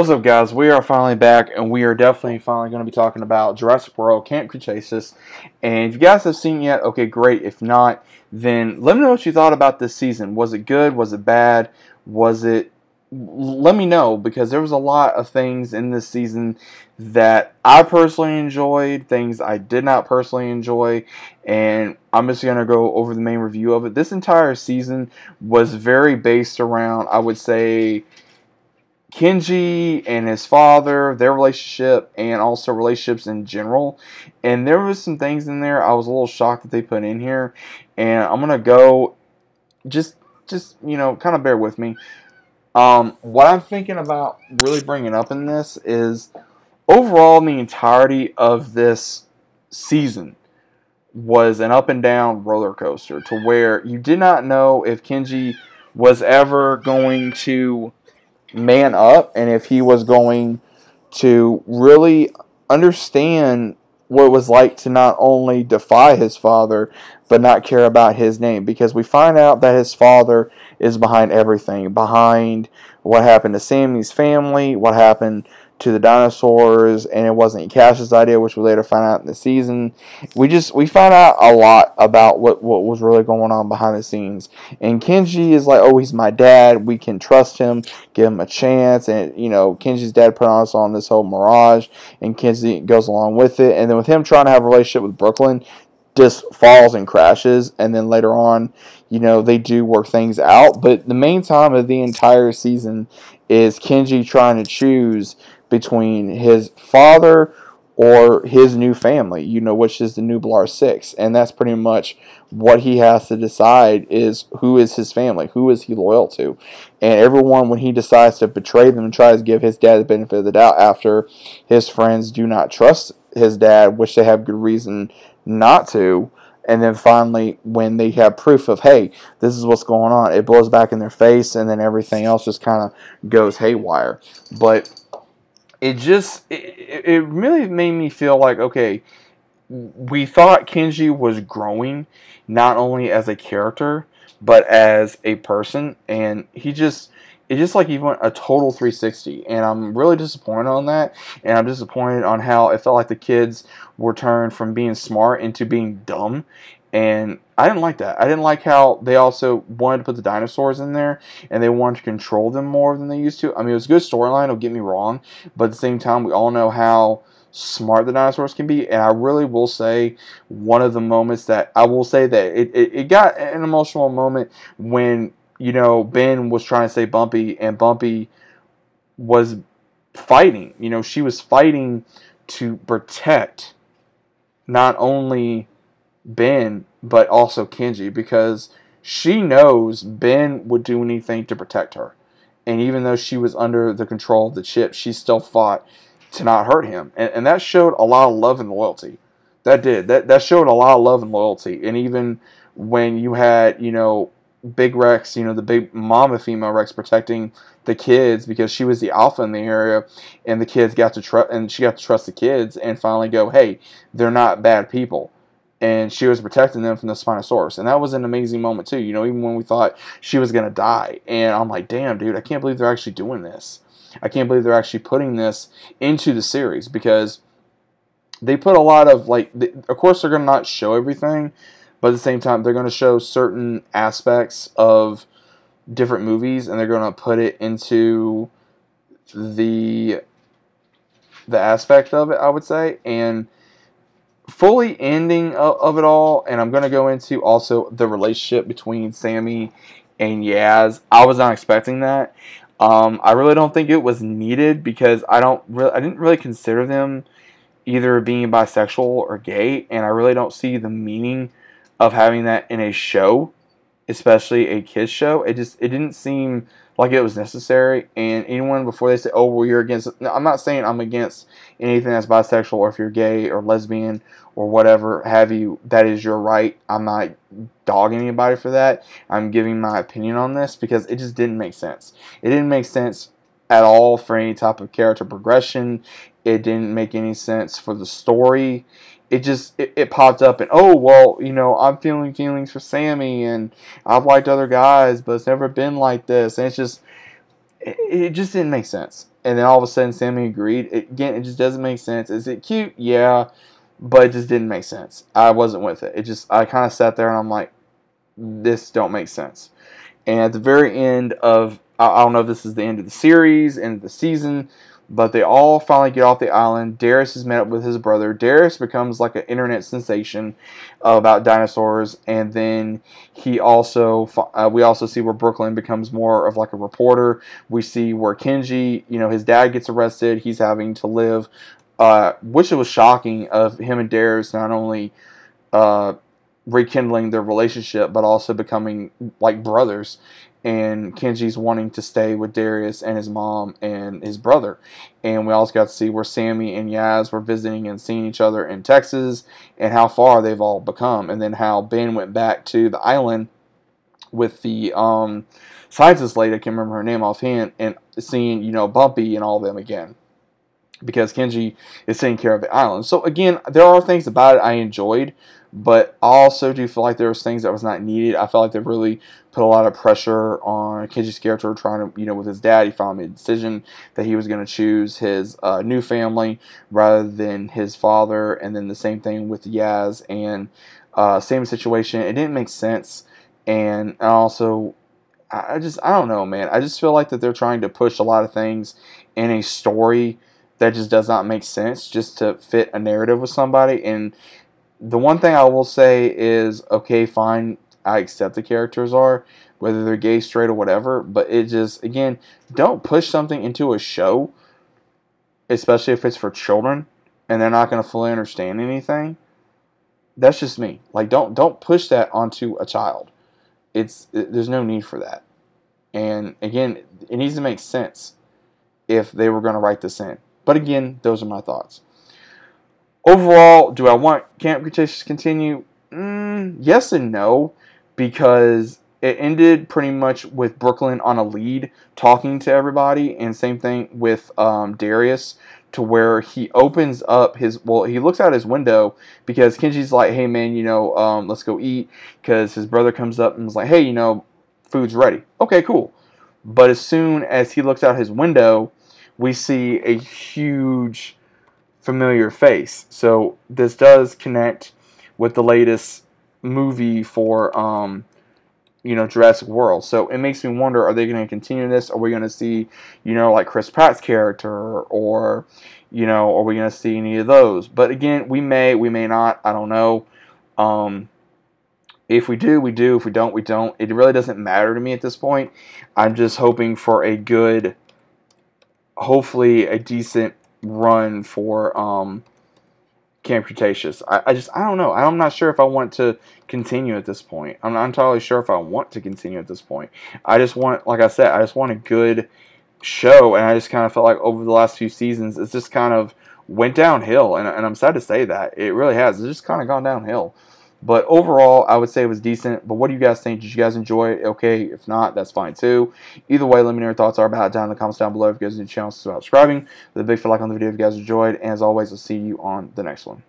What's up, guys? We are finally back, and we are definitely finally going to be talking about Jurassic World Camp Cretaceous. And if you guys have seen yet, okay, great. If not, then let me know what you thought about this season. Was it good? Was it bad? Was it. Let me know because there was a lot of things in this season that I personally enjoyed, things I did not personally enjoy, and I'm just going to go over the main review of it. This entire season was very based around, I would say, Kenji and his father, their relationship, and also relationships in general. And there was some things in there I was a little shocked that they put in here. And I'm gonna go, just, just you know, kind of bear with me. Um, what I'm thinking about really bringing up in this is overall the entirety of this season was an up and down roller coaster to where you did not know if Kenji was ever going to man up and if he was going to really understand what it was like to not only defy his father but not care about his name. Because we find out that his father is behind everything. Behind what happened to Sammy's family what happened to the dinosaurs, and it wasn't Kash's idea, which we later find out in the season. We just we find out a lot about what what was really going on behind the scenes. And Kenji is like, oh, he's my dad. We can trust him, give him a chance. And you know, Kenji's dad put us on this whole mirage, and Kenji goes along with it. And then with him trying to have a relationship with Brooklyn, just falls and crashes. And then later on, you know, they do work things out. But the main time of the entire season is Kenji trying to choose between his father or his new family, you know, which is the Nublar Six. And that's pretty much what he has to decide is who is his family, who is he loyal to. And everyone, when he decides to betray them and tries to give his dad the benefit of the doubt after his friends do not trust his dad, which they have good reason not to. And then finally, when they have proof of, hey, this is what's going on, it blows back in their face, and then everything else just kind of goes haywire. But it just it, it really made me feel like okay we thought Kenji was growing not only as a character but as a person. And he just it just like he went a total 360 and i'm really disappointed on that. And i'm disappointed on how it felt like the kids were turned from being smart into being dumb and I didn't like that. I didn't like how they also wanted to put the dinosaurs in there and they wanted to control them more than they used to. I mean, it was a good storyline, don't get me wrong, but at the same time, we all know how smart the dinosaurs can be. And I really will say one of the moments that I will say that it, it, it got an emotional moment when, you know, Ben was trying to say Bumpy and Bumpy was fighting. You know, she was fighting to protect not only Ben, but also Kenji because she knows Ben would do anything to protect her. And even though she was under the control of the chip, she still fought to not hurt him. And, and that showed a lot of love and loyalty. That did. That, that showed a lot of love and loyalty. And even when you had, you know, Big Rex, you know, the big mama female Rex protecting the kids because she was the alpha in the area, and the kids got to trust, and she got to trust the kids and finally go, hey, they're not bad people and she was protecting them from the Spinosaurus. And that was an amazing moment too. You know, even when we thought she was gonna die, and I'm like, damn, dude, I can't believe they're actually doing this. I can't believe they're actually putting this into the series because they put a lot of like, of course, they're gonna not show everything, but at the same time, they're gonna show certain aspects of different movies, and they're gonna put it into the the aspect of it, I would say, and fully ending of, of it all, and I'm going to go into also the relationship between Sammy and Yaz. I was not expecting that. Um, I really don't think it was needed because I don't really, I didn't really consider them either being bisexual or gay, and I really don't see the meaning of having that in a show, especially a kids show. It just it didn't seem like it was necessary. And anyone before they say, "Oh, well, you're against," no, I'm not saying I'm against anything that's bisexual or if you're gay or lesbian or whatever have you. That is your right. I'm not dogging anybody for that. I'm giving my opinion on this because it just didn't make sense. It didn't make sense at all for any type of character progression. It didn't make any sense for the story it just it, it, popped up and oh well you know i'm feeling feelings for sammy and i've liked other guys but it's never been like this and it's just it, it just didn't make sense and then all of a sudden Sammy agreed. It, again, it just doesn't make sense. Is it cute? Yeah, but it just didn't make sense. I wasn't with it. It just I kind of sat there and I'm like, this don't make sense. And at the very end of I don't know if this is the end of the series, end of the season, but they all finally get off the island. Darius is met up with his brother. Darius becomes like an internet sensation about dinosaurs, and then he also uh, we also see where Brooklyn becomes more of like a reporter. We see where Kenji, you know, his dad gets arrested. He's having to live, uh, which it was shocking of him and Darius not only. Uh, rekindling their relationship, but also becoming like brothers and Kenji's wanting to stay with Darius and his mom and his brother. And we also got to see where Sammy and Yaz were visiting and seeing each other in Texas and how far they've all become. And then how Ben went back to the island with the um, scientist lady, I can't remember her name offhand, and seeing, you know, Bumpy and all of them again. Because Kenji is taking care of the island. So again, there are things about it I enjoyed, but I also do feel like there was things that was not needed. I felt like they really put a lot of pressure on Kenji's character trying to, you know, with his dad, he finally made a decision that he was going to choose his uh, new family rather than his father. And then the same thing with Yaz and uh, same situation. It didn't make sense. And also, I just, I don't know, man. I just feel like that they're trying to push a lot of things in a story that just does not make sense just to fit a narrative with somebody. And the one thing I will say is okay, fine, I accept the characters are, whether they're gay, straight, or whatever, but it just, again, don't push something into a show, especially if it's for children and they're not going to fully understand anything. That's just me. Like, don't don't push that onto a child. It's it, there's no need for that. And again, it needs to make sense if they were going to write this in. But again, those are my thoughts. Overall, do I want Camp Cretaceous to continue? Mm, yes and no, because it ended pretty much with Brooklyn on a lead, talking to everybody, and same thing with um, Darius, to where he opens up his well, he looks out his window because Kenji's like, "Hey man, you know, um, let's go eat," because his brother comes up and is like, "Hey, you know, food's ready." Okay, cool. But as soon as he looks out his window, we see a huge familiar face. So this does connect with the latest movie for um, you know Jurassic World. So it makes me wonder: Are they going to continue this? Are we going to see you know like Chris Pratt's character, or you know, are we going to see any of those? But again, we may, we may not. I don't know. Um, if we do, we do. If we don't, we don't. It really doesn't matter to me at this point. I'm just hoping for a good, hopefully a decent run for um, Camp Cretaceous. I, I, just I don't know. I'm not sure if I want to continue at this point. I'm not entirely sure if I want to continue at this point. I just want, like I said, I just want a good show, and I just kind of felt like over the last few seasons, it's just kind of went downhill, and, and I'm sad to say that it really has. It's just kind of gone downhill. But overall, I would say it was decent. But what do you guys think? Did you guys enjoy it? Okay, if not, that's fine too. Either way, let me know your thoughts are about it down in the comments down below. If you guys need the channel, subscribing. The big for like on the video if you guys enjoyed. And as always, I'll see you on the next one.